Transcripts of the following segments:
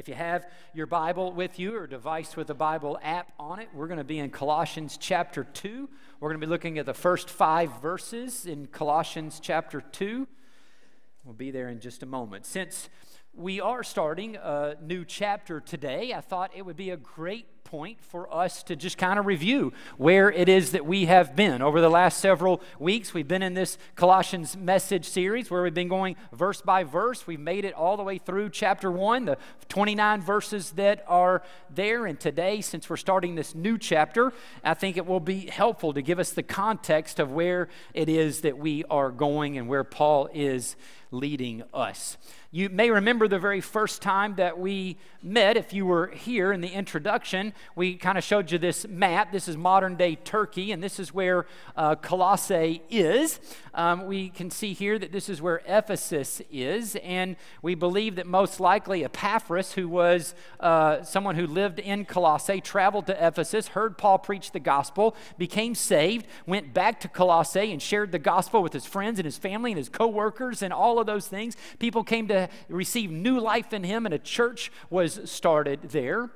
If you have your Bible with you or device with a Bible app on it, we're going to be in Colossians chapter 2. We're going to be looking at the first five verses in Colossians chapter 2. We'll be there in just a moment. Since we are starting a new chapter today, I thought it would be a great point for us to just kind of review where it is that we have been. Over the last several weeks, we've been in this Colossians message series where we've been going verse by verse. We've made it all the way through chapter 1, the 29 verses that are there. And today, since we're starting this new chapter, I think it will be helpful to give us the context of where it is that we are going and where Paul is leading us. You may remember the very first time that we met, if you were here in the introduction, we kind of showed you this map. This is modern day Turkey, and this is where uh, Colossae is. Um, we can see here that this is where Ephesus is, and we believe that most likely Epaphras, who was uh, someone who lived in Colossae, traveled to Ephesus, heard Paul preach the gospel, became saved, went back to Colossae, and shared the gospel with his friends and his family and his co workers and all of those things. People came to receive new life in him, and a church was started there.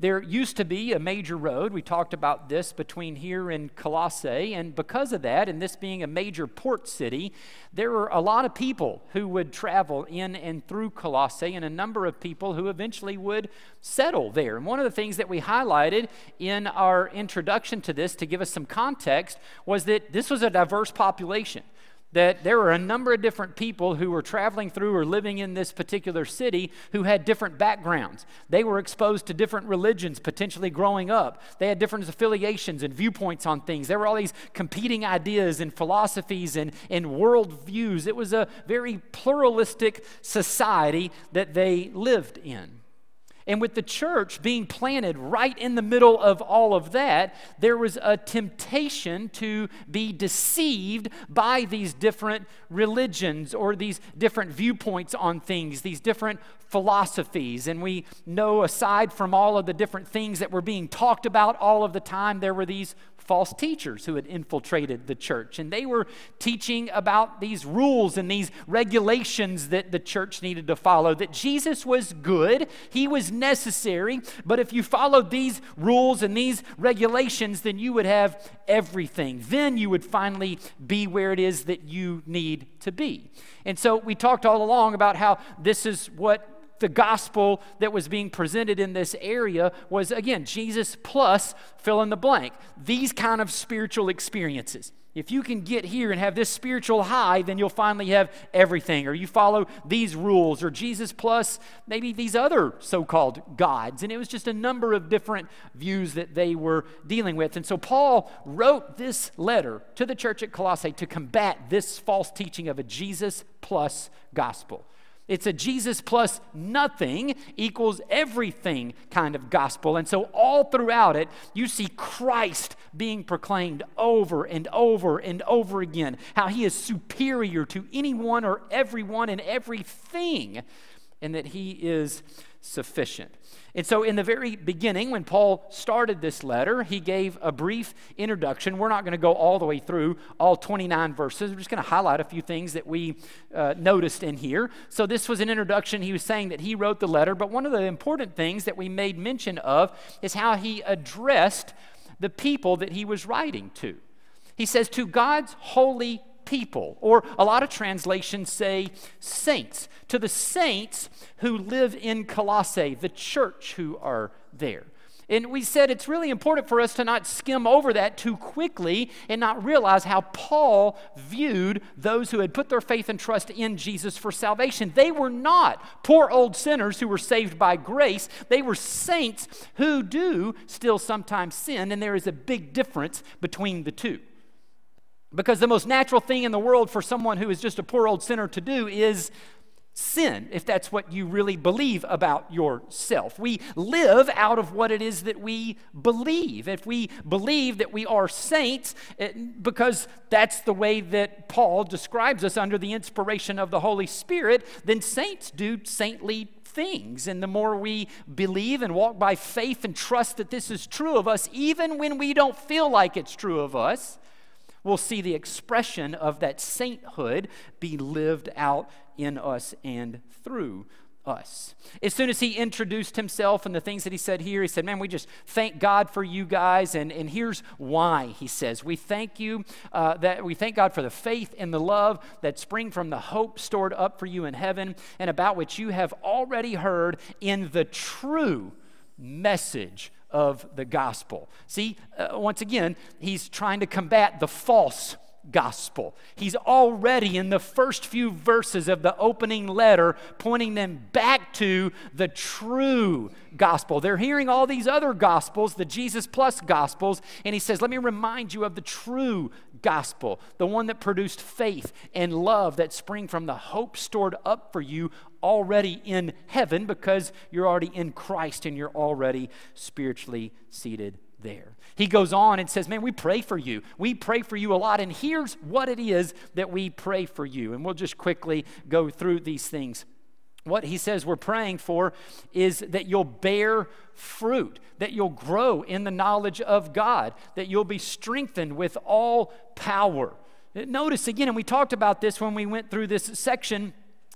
There used to be a major road, we talked about this between here and Colossae, and because of that, and this being a major port city, there were a lot of people who would travel in and through Colossae, and a number of people who eventually would settle there. And one of the things that we highlighted in our introduction to this to give us some context was that this was a diverse population that there were a number of different people who were traveling through or living in this particular city who had different backgrounds. They were exposed to different religions potentially growing up. They had different affiliations and viewpoints on things. There were all these competing ideas and philosophies and, and worldviews. It was a very pluralistic society that they lived in. And with the church being planted right in the middle of all of that, there was a temptation to be deceived by these different religions or these different viewpoints on things, these different philosophies. And we know, aside from all of the different things that were being talked about all of the time, there were these false teachers who had infiltrated the church. And they were teaching about these rules and these regulations that the church needed to follow. That Jesus was good, he was necessary, but if you followed these rules and these regulations, then you would have everything. Then you would finally be where it is that you need to be. And so we talked all along about how this is what the gospel that was being presented in this area was, again, Jesus plus fill in the blank. These kind of spiritual experiences. If you can get here and have this spiritual high, then you'll finally have everything. Or you follow these rules, or Jesus plus maybe these other so called gods. And it was just a number of different views that they were dealing with. And so Paul wrote this letter to the church at Colossae to combat this false teaching of a Jesus plus gospel. It's a Jesus plus nothing equals everything kind of gospel. And so, all throughout it, you see Christ being proclaimed over and over and over again. How he is superior to anyone or everyone and everything, and that he is sufficient. And so, in the very beginning, when Paul started this letter, he gave a brief introduction. We're not going to go all the way through all 29 verses. We're just going to highlight a few things that we uh, noticed in here. So, this was an introduction. He was saying that he wrote the letter, but one of the important things that we made mention of is how he addressed the people that he was writing to. He says, To God's holy people, or a lot of translations say saints. To the saints who live in Colossae, the church who are there. And we said it's really important for us to not skim over that too quickly and not realize how Paul viewed those who had put their faith and trust in Jesus for salvation. They were not poor old sinners who were saved by grace, they were saints who do still sometimes sin, and there is a big difference between the two. Because the most natural thing in the world for someone who is just a poor old sinner to do is sin, if that's what you really believe about yourself. We live out of what it is that we believe. If we believe that we are saints, it, eh, because that's the way that Paul describes us under the inspiration of the Holy Spirit, then saints do saintly things. And the more we believe and walk by faith and trust that this is true of us, even when we don't feel like it's true of us, we'll see the expression of that sainthood be lived out in us and through us. As soon as he introduced himself and the things that he said here, he said, Man, we just thank God for you guys. And, and here's why, he says. We thank you uh, that we thank God for the faith and the love that spring from the hope stored up for you in heaven and about which you have already heard in the true message of the gospel. See, uh, once again, he's trying to combat the false gospel. He's already in the first few verses of the opening letter pointing them back to the true gospel. They're hearing all these other gospels, the Jesus plus gospels, and he says, Let me remind you of the true gospel, the one that produced faith and love that spring from the hope stored up for you already in heaven because you're already in Christ and you're already spiritually seated there. He goes on and says, Man, we pray for you. We pray for you a lot. And here's what it is that we pray for you. And we'll just quickly go through these things. What he says we're praying for is that you'll bear fruit, that you'll grow in the knowledge of God, that you'll be strengthened with all power. Notice again, and we talked about this when we went through this section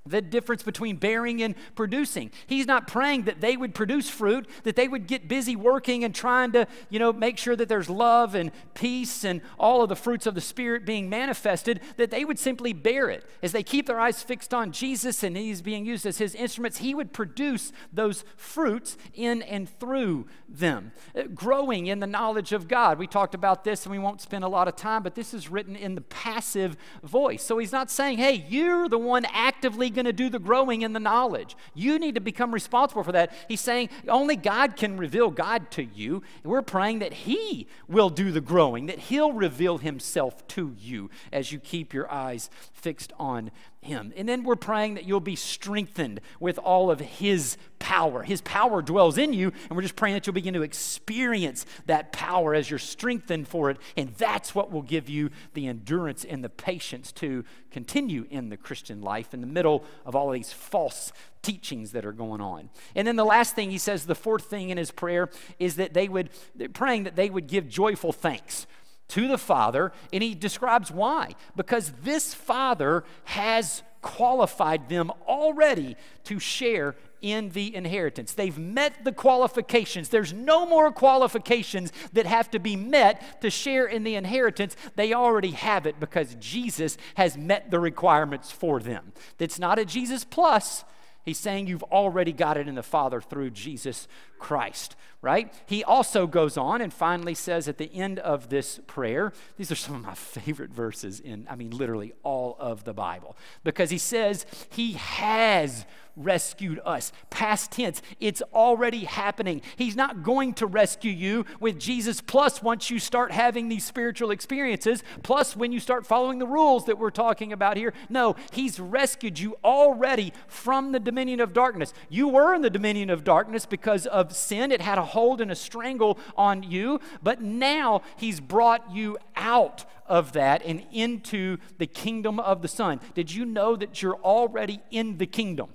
the difference between bearing and producing. He's not praying that they would produce fruit, that they would get busy working and trying to, you know, make sure that there's love and peace and all of the fruits of the Spirit being manifested, that they would simply bear it. As they keep their eyes fixed on Jesus and He's being used as His instruments, He would produce those fruits in and through them. Uh, growing in the knowledge of God. We talked about this and we won't spend a lot of time, but this is written in the passive voice. So He's not saying, hey, you're the one actively going to do the growing in the knowledge. You need to become responsible for that. He's saying only God can reveal God to you. We're praying that He will do the growing, that He'll reveal Himself to you as you keep your eyes fixed on him. And then we're praying that you'll be strengthened with all of His power. His power dwells in you, and we're just praying that you'll begin to experience that power as you're strengthened for it. And that's what will give you the endurance and the patience to continue in the Christian life in the middle of all these false teachings that are going on. And then the last thing he says, the fourth thing in his prayer, is that they would, praying that they would give joyful thanks to the Father, and he describes why. Because this Father has qualified them already to share in the inheritance. They've met the qualifications. There's no more qualifications that have to be met to share in the inheritance. They already have it because Jesus has met the requirements for them. That's not a Jesus plus, He's saying you've already got it in the Father through Jesus Christ, right? He also goes on and finally says at the end of this prayer, these are some of my favorite verses in, I mean, literally all of the Bible, because he says, He has rescued us. Past tense, it's already happening. He's not going to rescue you with Jesus plus once you start having these spiritual experiences, plus when you start following the rules that we're talking about here. No, He's rescued you already from the dominion of darkness. You were in the dominion of darkness because of sin, it had a hold and a strangle on you, but now He's brought you out of that and into the kingdom of the Son. Did you know that you're already in the kingdom?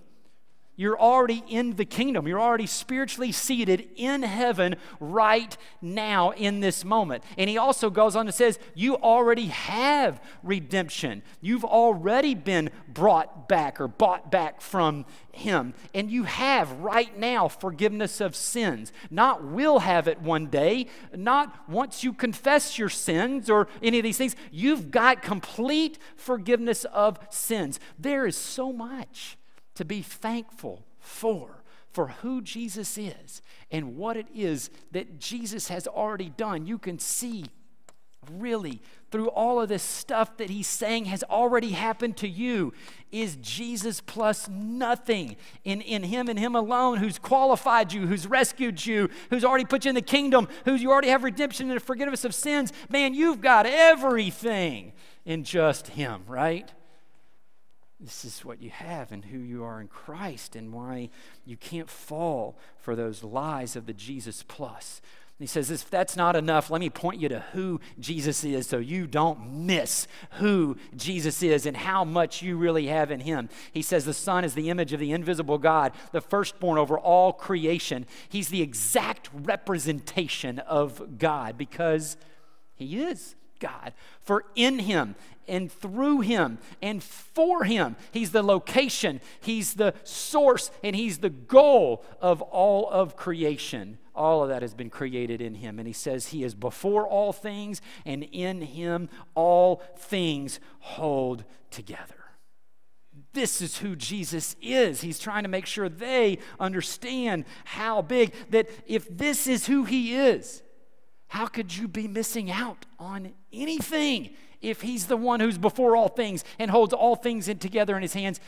You're already in the kingdom. You're already spiritually seated in heaven right now in this moment. And he also goes on and says, You already have redemption. You've already been brought back or bought back from him. And you have right now forgiveness of sins. Not will have it one day, not once you confess your sins or any of these things. You've got complete forgiveness of sins. There is so much to be thankful for for who Jesus is and what it is that Jesus has already done. You can see really through all of this stuff that he's saying has already happened to you is Jesus plus nothing in, in him and him alone who's qualified you, who's rescued you, who's already put you in the kingdom, who you already have redemption and forgiveness of sins. Man, you've got everything in just him, right? This is what you have and who you are in Christ and why you can't fall for those lies of the Jesus plus. he says, if that's not enough, let me point you to who Jesus is so you don't miss who Jesus is and how much you really have in him. He says, the Son is the image of the invisible God, the firstborn over all creation. He's the exact representation of God because he is God. For in him and through him and for him. He's the location, he's the source, and he's the goal of all of creation. All of that has been created in him. And he says he is before all things, and in him all things hold together. This is who Jesus is. He's trying to make sure they understand how big, that if this is who he is, how could you be missing out on anything if he's the one who's before all things and holds all things in together in his hands?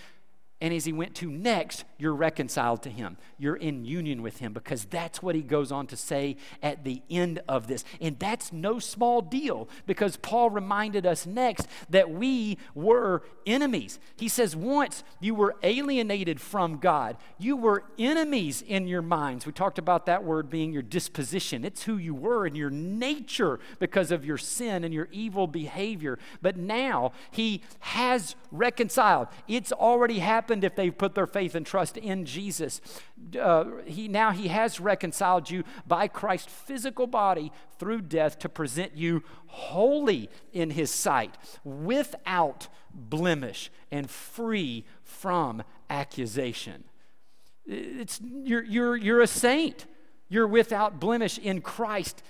And as he went to next, you're reconciled to him. You're in union with him because that's what he goes on to say at the end of this. And that's no small deal because Paul reminded us next that we were enemies. He says, Once you were alienated from God, you were enemies in your minds. We talked about that word being your disposition, it's who you were in your nature because of your sin and your evil behavior. But now he has reconciled, it's already happened happened if they've put their faith and trust in Jesus. Uh, he, now he has reconciled you by Christ's physical body through death to present you holy in his sight, without blemish, and free from accusation. It's, you're, you're, you're a saint. You're without blemish in Christ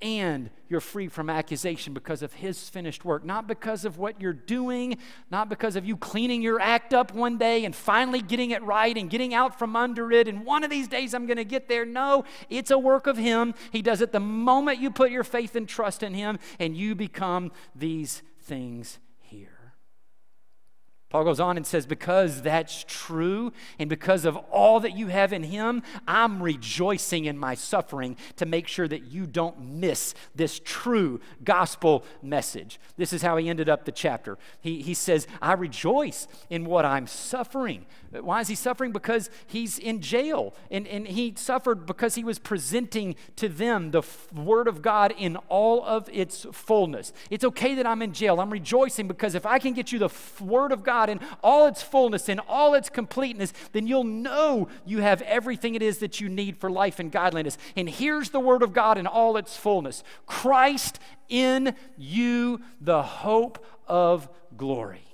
and you're free from accusation because of his finished work. Not because of what you're doing, not because of you cleaning your act up one day and finally getting it right and getting out from under it, and one of these days I'm going to get there. No, it's a work of him. He does it the moment you put your faith and trust in him, and you become these things Paul goes on and says, Because that's true, and because of all that you have in Him, I'm rejoicing in my suffering to make sure that you don't miss this true gospel message. This is how he ended up the chapter. He, he says, I rejoice in what I'm suffering. Why is he suffering? Because he's in jail, and, and he suffered because he was presenting to them the f- Word of God in all of its fullness. It's okay that I'm in jail. I'm rejoicing because if I can get you the f- Word of God, God in all its fullness, in all its completeness, then you'll know you have everything it is that you need for life and godliness. And here's the Word of God in all its fullness Christ in you, the hope of glory.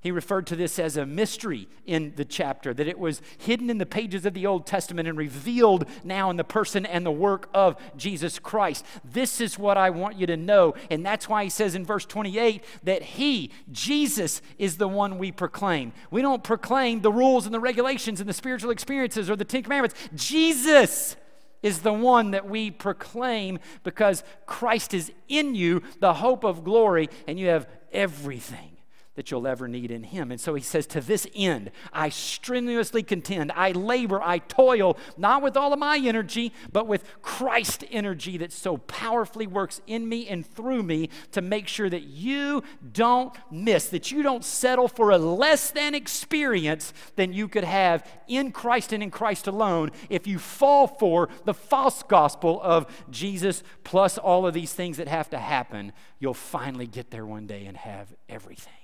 He referred to this as a mystery in the chapter, that it was hidden in the pages of the Old Testament and revealed now in the person and the work of Jesus Christ. This is what I want you to know. And that's why he says in verse 28 that he, Jesus, is the one we proclaim. We don't proclaim the rules and the regulations and the spiritual experiences or the Ten Commandments. Jesus is the one that we proclaim because Christ is in you, the hope of glory, and you have everything that you'll ever need in Him. And so he says, To this end, I strenuously contend, I labor, I toil, not with all of my energy, but with Christ's energy that so powerfully works in me and through me to make sure that you don't miss, that you don't settle for a less than experience than you could have in Christ and in Christ alone if you fall for the false gospel of Jesus plus all of these things that have to happen. You'll finally get there one day and have everything.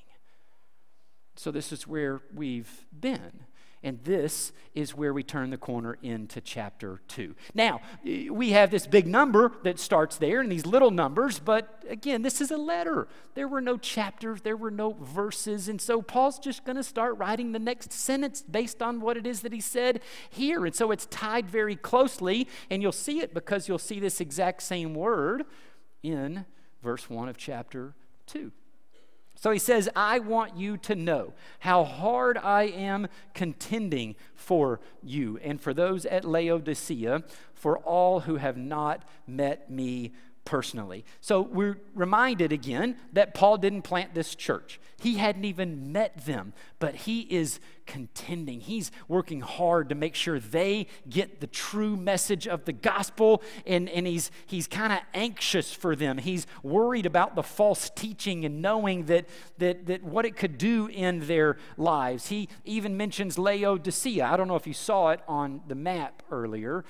So, this is where we've been. And this is where we turn the corner into chapter 2. Now, we have this big number that starts there and these little numbers, but again, this is a letter. There were no chapters, there were no verses. And so Paul's just going to start writing the next sentence based on what it is that he said here. And so it's tied very closely, and you'll see it because you'll see this exact same word in verse 1 of chapter 2. So he says, I want you to know how hard I am contending for you and for those at Laodicea, for all who have not met me personally. So we're reminded again that Paul didn't plant this church. He hadn't even met them, but he is contending. He's working hard to make sure they get the true message of the gospel, and, and he's, he's kind of anxious for them. He's worried about the false teaching and knowing that, that, that what it could do in their lives. He even mentions Laodicea. I don't know if you saw it on the map earlier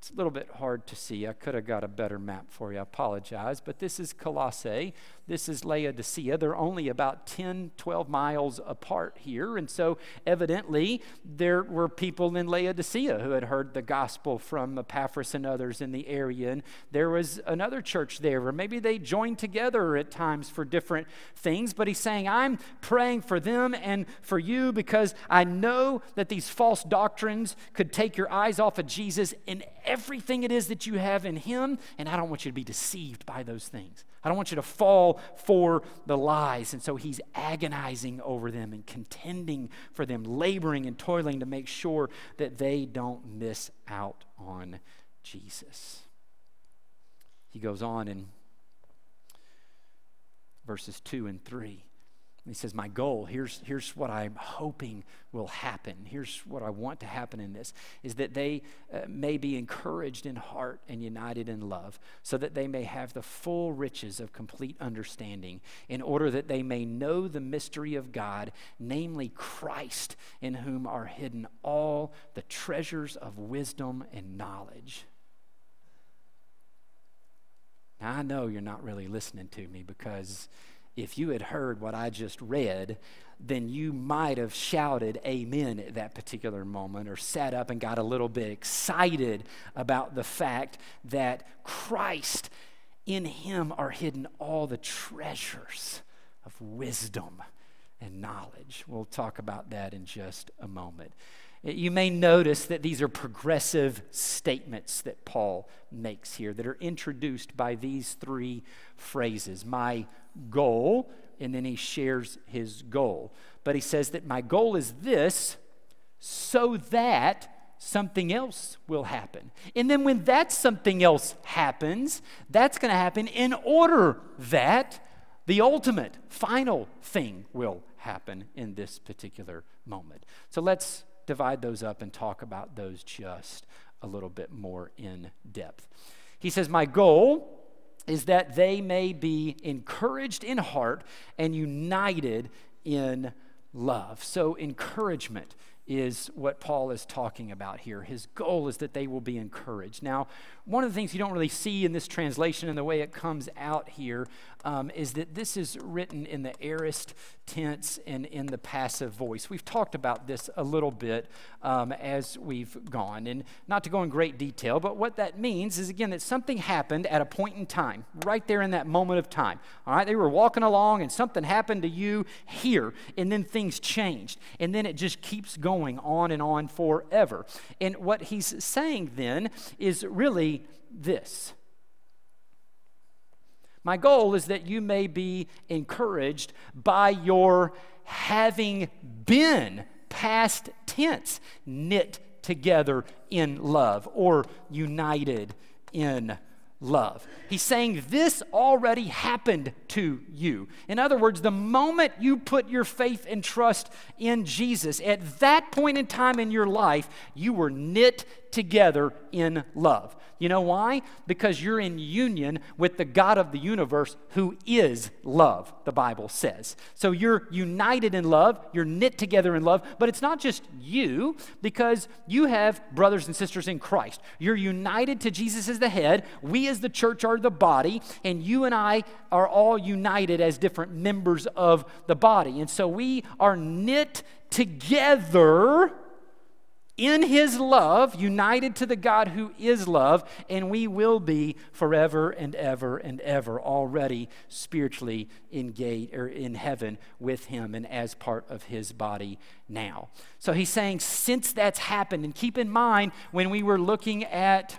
It's a little bit hard to see. I could have got a better map for you. I apologize. But this is Colossae. This is Laodicea. They're only about 10, 12 miles apart here. And so, evidently, there were people in Laodicea who had heard the gospel from Epaphras and others in the area. And there was another church there, or maybe they joined together at times for different things. But he's saying, I'm praying for them and for you because I know that these false doctrines could take your eyes off of Jesus and everything it is that you have in Him, and I don't want you to be deceived by those things. I don't want you to fall for the lies. And so He's agonizing over them and contending for them, laboring and toiling to make sure that they don't miss out on Jesus. He goes on in verses 2 and 3. He says, My goal, here's, here's what I'm hoping will happen. Here's what I want to happen in this is that they uh, may be encouraged in heart and united in love, so that they may have the full riches of complete understanding, in order that they may know the mystery of God, namely Christ, in whom are hidden all the treasures of wisdom and knowledge. Now, I know you're not really listening to me because if you had heard what I just read, then you might have shouted amen at that particular moment or sat up and got a little bit excited about the fact that Christ, in him are hidden all the treasures of wisdom and knowledge. We'll talk about that in just a moment. You may notice that these are progressive statements that Paul makes here that are introduced by these three phrases my goal, and then he shares his goal. But he says that my goal is this so that something else will happen. And then when that something else happens, that's going to happen in order that the ultimate, final thing will happen in this particular moment. So let's divide those up and talk about those just a little bit more in depth. He says, My goal is that they may be encouraged in heart and united in love. So, encouragement is what Paul is talking about here. His goal is that they will be encouraged. Now, one of the things you don't really see in this translation and the way it comes out here um, is that this is written in the aorist tense and in the passive voice. We've talked about this a little bit um, as we've gone, and not to go in great detail, but what that means is again that something happened at a point in time, right there in that moment of time. All right, they were walking along and something happened to you here, and then things changed, and then it just keeps going on and on forever. And what he's saying then is really this. My goal is that you may be encouraged by your having been past tense, knit together in love or united in love. He's saying this already happened to you. In other words, the moment you put your faith and trust in Jesus, at that point in time in your life, you were knit together in love. You know why? Because you're in union with the God of the universe who is love, the Bible says. So you're united in love, you're knit together in love, but it's not just you, because you have brothers and sisters in Christ. You're united to Jesus as the head, we as the church are the body, and you and I are all united as different members of the body. And so we are knit together in his love, united to the God who is love, and we will be forever and ever and ever already spiritually engaged or in heaven with him and as part of his body now. So he's saying, since that's happened, and keep in mind when we were looking at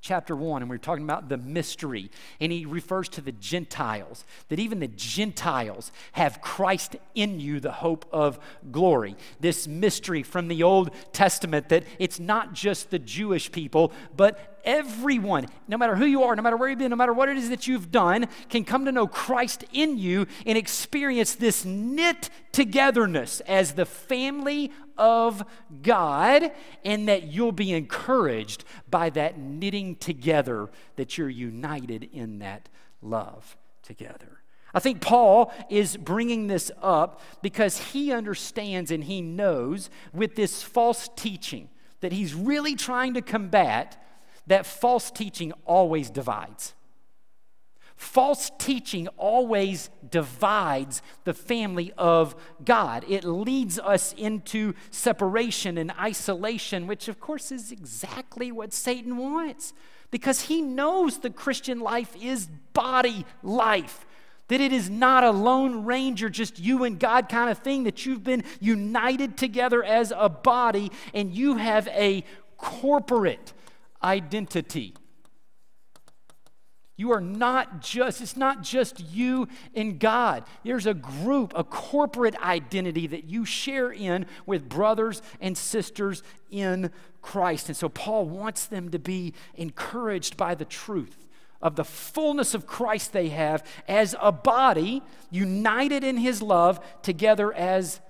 chapter 1, and we are talking about the mystery, and he refers to the Gentiles, that even the Gentiles have Christ in you, the hope of glory. This mystery from the Old Testament that it's not just the Jewish people, but everyone, no matter who you are, no matter where you've been, no matter what it is that you've done, can come to know Christ in you and experience this knit togetherness as the family of God, and that you'll be encouraged by that knitting together, that you're united in that love together. I think Paul is bringing this up because he understands and he knows with this false teaching that he's really trying to combat that false teaching always divides. False teaching always divides the family of God. It leads us into separation and isolation, which, of course, is exactly what Satan wants because he knows the Christian life is body life. That it is not a lone ranger, just you and God kind of thing, that you've been united together as a body and you have a corporate identity. You are not just, it's not just you and God. There's a group, a corporate identity that you share in with brothers and sisters in Christ. And so Paul wants them to be encouraged by the truth of the fullness of Christ they have as a body, united in his love, together as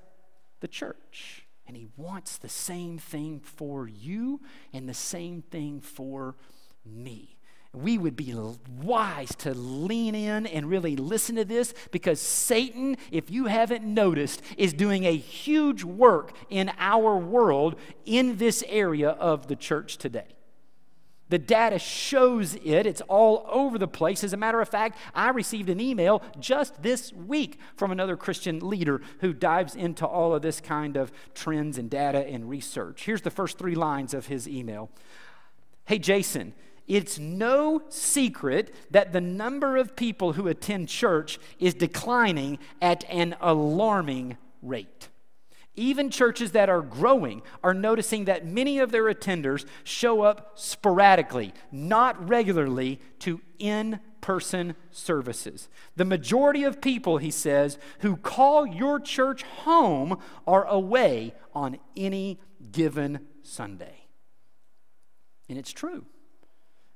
the church. And he wants the same thing for you and the same thing for me we would be wise to lean in and really listen to this because Satan, if you haven't noticed, is doing a huge work in our world in this area of the church today. The data shows it. It's all over the place. As a matter of fact, I received an email just this week from another Christian leader who dives into all of this kind of trends and data and research. Here's the first three lines of his email Hey, Jason, it's no secret that the number of people who attend church is declining at an alarming rate. Even churches that are growing are noticing that many of their attenders show up sporadically, not regularly, to in person services. The majority of people, he says, who call your church home are away on any given Sunday. And it's true.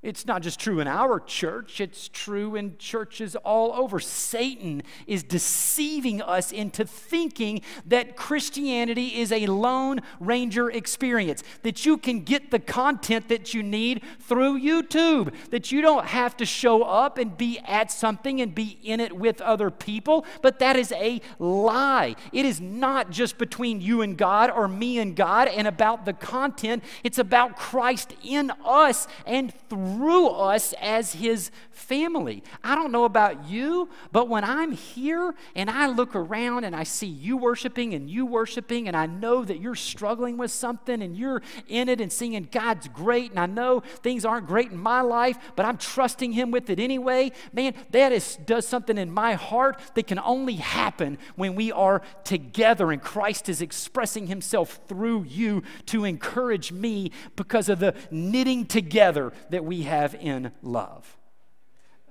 It's not just true in our church, it's true in churches all over. Satan is deceiving us into thinking that Christianity is a Lone Ranger experience, that you can get the content that you need through YouTube, that you don't have to show up and be at something and be in it with other people. But that is a lie. It is not just between you and God or me and God and about the content, it's about Christ in us and through through us as his family. I don't know about you, but when I'm here and I look around and I see you worshiping and you worshiping, and I know that you're struggling with something and you're in it and singing God's great, and I know things aren't great in my life, but I'm trusting him with it anyway, man, that is, does something in my heart that can only happen when we are together and Christ is expressing himself through you to encourage me because of the knitting together that we have in love.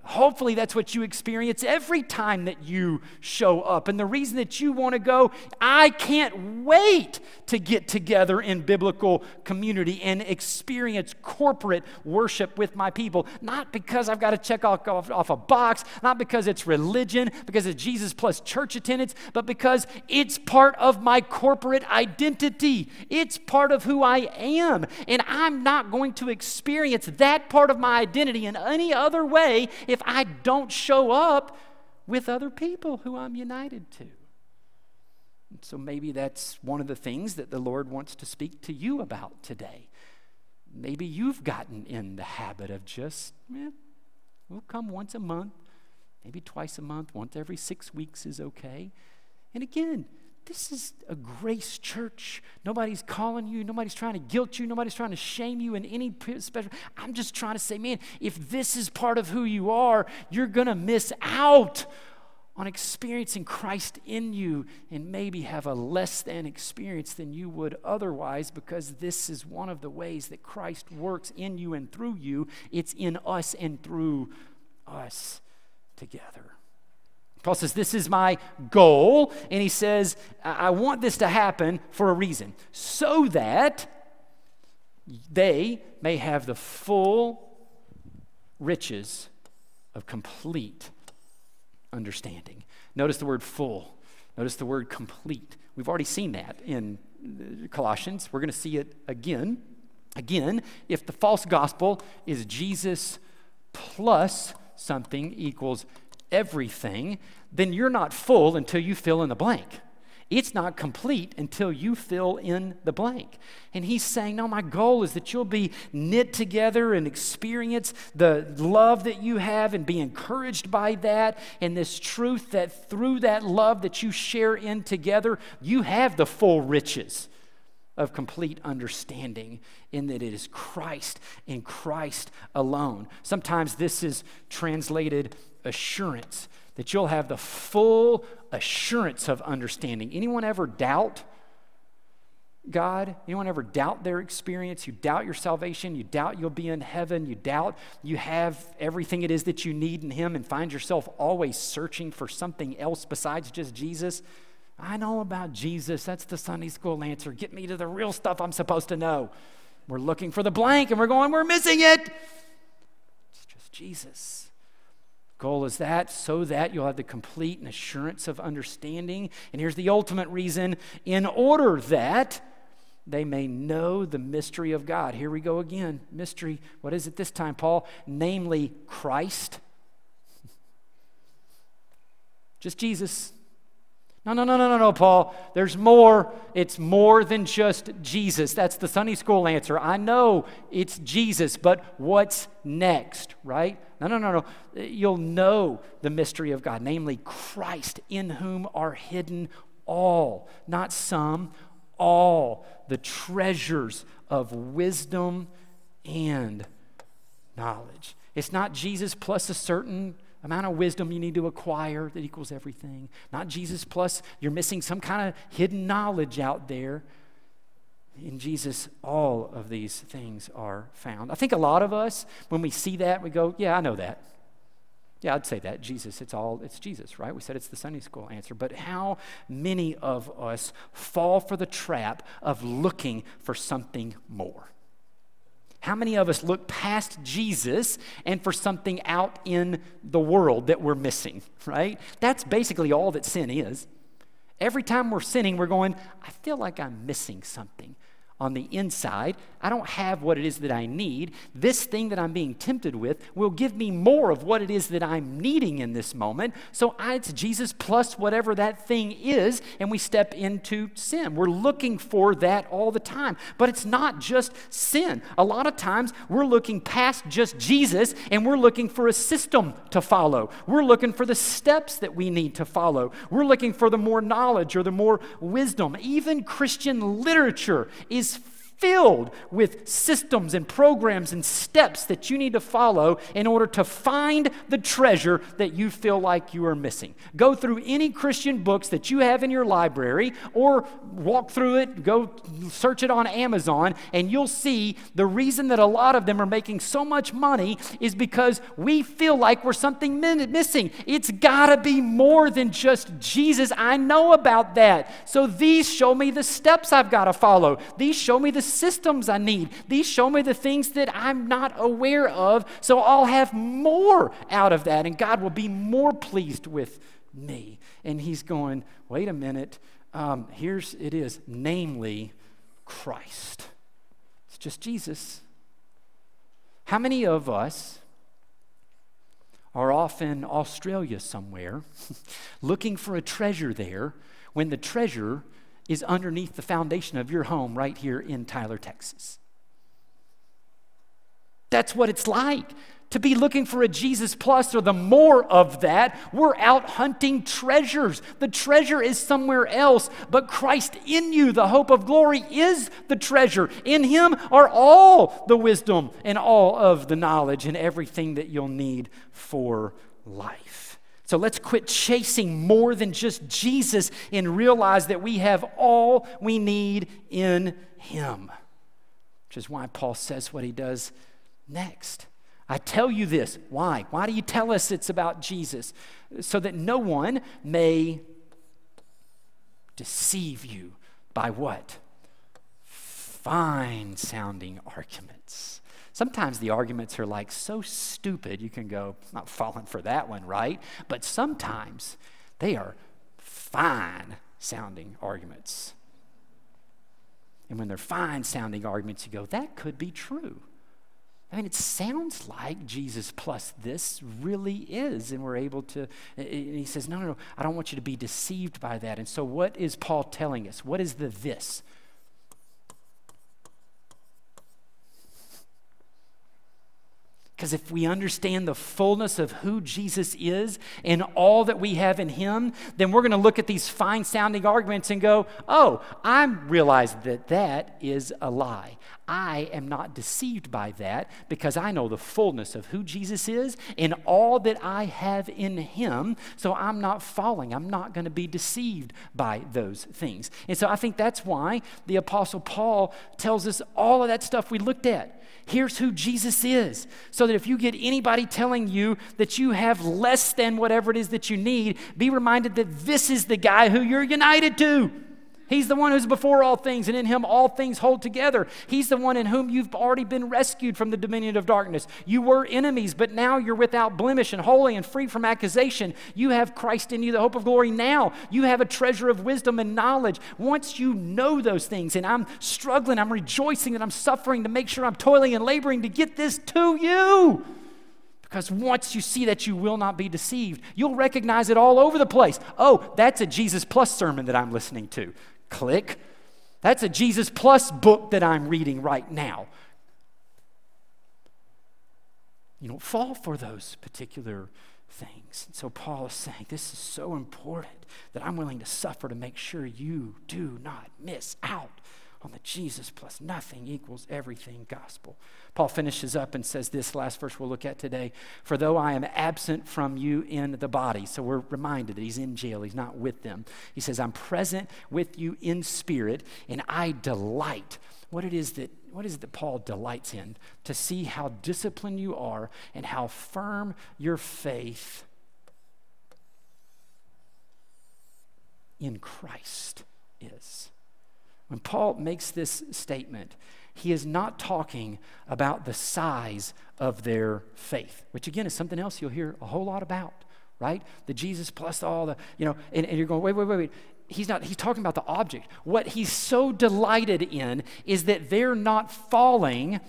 Hopefully, that's what you experience every time that you show up. And the reason that you want to go, I can't wait to get together in biblical community and experience corporate worship with my people. Not because I've got to check off, off, off a box, not because it's religion, because it's Jesus plus church attendance, but because it's part of my corporate identity. It's part of who I am. And I'm not going to experience that part of my identity in any other way if I don't show up with other people who I'm united to. so maybe that's one of the things that the Lord wants to speak to you about today. Maybe you've gotten in the habit of just, eh, we'll come once a month, maybe twice a month, once every six weeks is okay. And again, this is a grace church. Nobody's calling you. Nobody's trying to guilt you. Nobody's trying to shame you in any special. I'm just trying to say, man, if this is part of who you are, you're going to miss out on experiencing Christ in you and maybe have a less than experience than you would otherwise because this is one of the ways that Christ works in you and through you. It's in us and through us together. Paul says, This is my goal. And he says, I want this to happen for a reason, so that they may have the full riches of complete understanding. Notice the word full. Notice the word complete. We've already seen that in uh, Colossians. We're going to see it again. Again, if the false gospel is Jesus plus something equals everything, then you're not full until you fill in the blank. it's not complete until you fill in the blank. And he's saying, No, my goal is that you'll be knit together and experience the love that you have and be encouraged by that and this truth that through that love that you share in together, you have the full riches of complete understanding in that it is Christ and Christ alone. Sometimes this is translated assurance, that you'll have the full assurance of understanding. Anyone ever doubt God? Anyone ever doubt their experience? You doubt your salvation, you doubt you'll be in heaven, you doubt you have everything it is that you need in Him and find yourself always searching for something else besides just Jesus? I know about Jesus. That's the Sunday school answer. Get me to the real stuff I'm supposed to know. We're looking for the blank and we're going, we're missing it. It's just Jesus. Goal is that so that you'll have the complete and assurance of understanding. And here's the ultimate reason in order that they may know the mystery of God. Here we go again. Mystery. What is it this time, Paul? Namely, Christ. Just Jesus. No, no, no, no, no, no, Paul. There's more. It's more than just Jesus. That's the Sunday school answer. I know it's Jesus, but what's next, right? No, no, no, no. You'll know the mystery of God, namely Christ, in whom are hidden all, not some, all the treasures of wisdom and knowledge. It's not Jesus plus a certain amount of wisdom you need to acquire that equals everything. Not Jesus plus you're missing some kind of hidden knowledge out there. In Jesus, all of these things are found. I think a lot of us, when we see that, we go, Yeah, I know that. Yeah, I'd say that. Jesus, it's all, it's Jesus, right? We said it's the Sunday school answer. But how many of us fall for the trap of looking for something more? How many of us look past Jesus and for something out in the world that we're missing, right? That's basically all that sin is. Every time we're sinning, we're going, I feel like I'm missing something on the inside. I don't have what it is that I need. This thing that I'm being tempted with will give me more of what it is that I'm needing in this moment. So I, it's Jesus plus whatever that thing is, and we step into sin. We're looking for that all the time. But it's not just sin. A lot of times we're looking past just Jesus and we're looking for a system to follow. We're looking for the steps that we need to follow. We're looking for the more knowledge or the more wisdom. Even Christian literature is filled with systems and programs and steps that you need to follow in order to find the treasure that you feel like you are missing. Go through any Christian books that you have in your library or walk through it, go search it on Amazon, and you'll see the reason that a lot of them are making so much money is because we feel like we're something missing. It's got to be more than just Jesus. I know about that. So these show me the steps I've got to follow. These show me the systems I need. These show me the things that I'm not aware of, so I'll have more out of that, and God will be more pleased with me. And He's going, wait a minute, um, here's it is, namely Christ. It's just Jesus. How many of us are off in Australia somewhere looking for a treasure there when the treasure is underneath the foundation of your home right here in Tyler, Texas. That's what it's like to be looking for a Jesus plus or the more of that. We're out hunting treasures. The treasure is somewhere else, but Christ in you, the hope of glory, is the treasure. In Him are all the wisdom and all of the knowledge and everything that you'll need for life. So let's quit chasing more than just Jesus and realize that we have all we need in Him. Which is why Paul says what he does next. I tell you this. Why? Why do you tell us it's about Jesus? So that no one may deceive you by what? Fine sounding arguments. Sometimes the arguments are like so stupid, you can go, not falling for that one, right? But sometimes they are fine sounding arguments. And when they're fine sounding arguments, you go, that could be true. I mean, it sounds like Jesus plus this really is. And we're able to, and he says, no, no, no, I don't want you to be deceived by that. And so, what is Paul telling us? What is the this? Because if we understand the fullness of who Jesus is and all that we have in him, then we're going to look at these fine sounding arguments and go, oh, I realize that that is a lie. I am not deceived by that because I know the fullness of who Jesus is and all that I have in him. So I'm not falling. I'm not going to be deceived by those things. And so I think that's why the Apostle Paul tells us all of that stuff we looked at. Here's who Jesus is. So that if you get anybody telling you that you have less than whatever it is that you need, be reminded that this is the guy who you're united to. He's the one who's before all things, and in him all things hold together. He's the one in whom you've already been rescued from the dominion of darkness. You were enemies, but now you're without blemish and holy and free from accusation. You have Christ in you, the hope of glory now. You have a treasure of wisdom and knowledge. Once you know those things, and I'm struggling, I'm rejoicing that I'm suffering to make sure I'm toiling and laboring to get this to you. Because once you see that, you will not be deceived. You'll recognize it all over the place. Oh, that's a Jesus Plus sermon that I'm listening to. Click. That's a Jesus Plus book that I'm reading right now. You don't fall for those particular things. And so Paul is saying, This is so important that I'm willing to suffer to make sure you do not miss out on the Jesus plus nothing equals everything gospel. Paul finishes up and says this last verse we'll look at today For though I am absent from you in the body, so we're reminded that he's in jail, he's not with them. He says, I'm present with you in spirit, and I delight. What it is that what is it that Paul delights in? To see how disciplined you are and how firm your faith in Christ is. When Paul makes this statement, he is not talking about the size of their faith, which again is something else you'll hear a whole lot about, right? The Jesus plus all the, you know, and, and you're going, wait, wait, wait, wait. He's not, he's talking about the object. What he's so delighted in is that they're not falling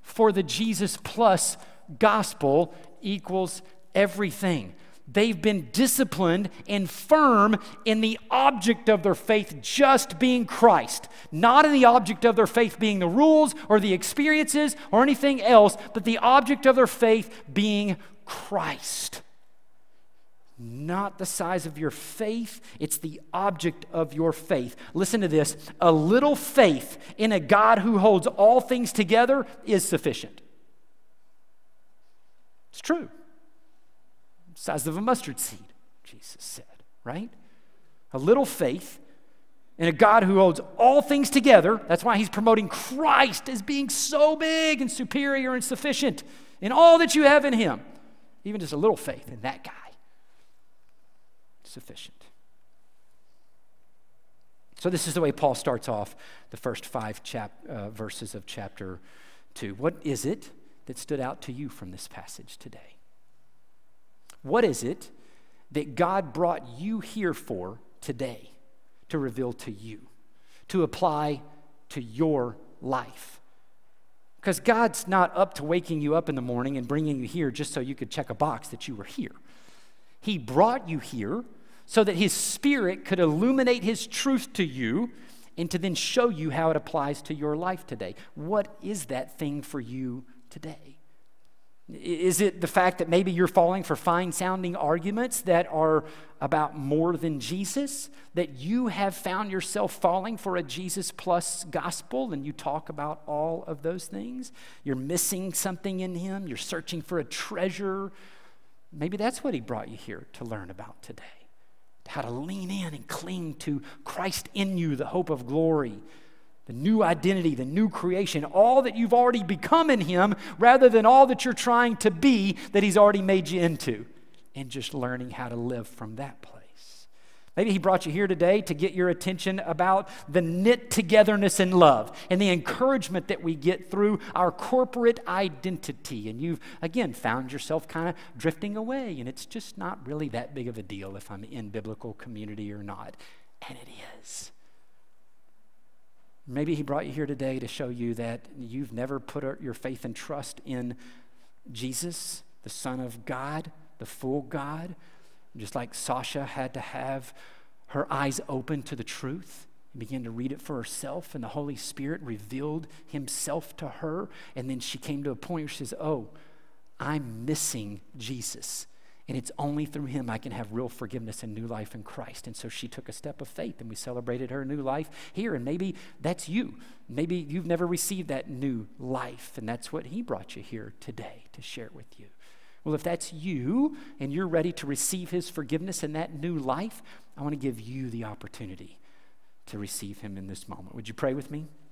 for the Jesus plus gospel equals everything. They've been disciplined and firm in the object of their faith just being Christ, not in the object of their faith being the rules or the experiences or anything else, but the object of their faith being Christ. Not the size of your faith, it's the object of your faith. Listen to this a little faith in a God who holds all things together is sufficient. It's true size of a mustard seed, Jesus said, right? A little faith in a God who holds all things together. That's why he's promoting Christ as being so big and superior and sufficient in all that you have in him. Even just a little faith in that guy. Sufficient. So, this is the way Paul starts off the first five chap, uh, verses of chapter 2. What is it that stood out to you from this passage today? What is it that God brought you here for today to reveal to you, to apply to your life? Because God's not up to waking you up in the morning and bringing you here just so you could check a box that you were here. He brought you here so that His Spirit could illuminate His truth to you and to then show you how it applies to your life today. What is that thing for you today? Is it the fact that maybe you're falling for fine sounding arguments that are about more than Jesus? That you have found yourself falling for a Jesus plus gospel and you talk about all of those things? You're missing something in Him, you're searching for a treasure. Maybe that's what He brought you here to learn about today. How to lean in and cling to Christ in you, the hope of glory the new identity, the new creation, all that you've already become in Him, rather than all that you're trying to be that He's already made you into, and just learning how to live from that place. Maybe He brought you here today to get your attention about the knit togetherness in love and the encouragement that we get through our corporate identity. And you've, again, found yourself kind of drifting away, and it's just not really that big of a deal if I'm in biblical community or not. And it is. Maybe He brought you here today to show you that you've never put your faith and trust in Jesus, the Son of God, the full God, just like Sasha had to have her eyes open to the truth and began to read it for herself, and the Holy Spirit revealed Himself to her. And then she came to a point where she says, Oh, I'm missing Jesus. And it's only through him I can have real forgiveness and new life in Christ. And so she took a step of faith and we celebrated her new life here. And maybe that's you. Maybe you've never received that new life. And that's what he brought you here today to share with you. Well, if that's you and you're ready to receive his forgiveness and that new life, I want to give you the opportunity to receive him in this moment. Would you pray with me?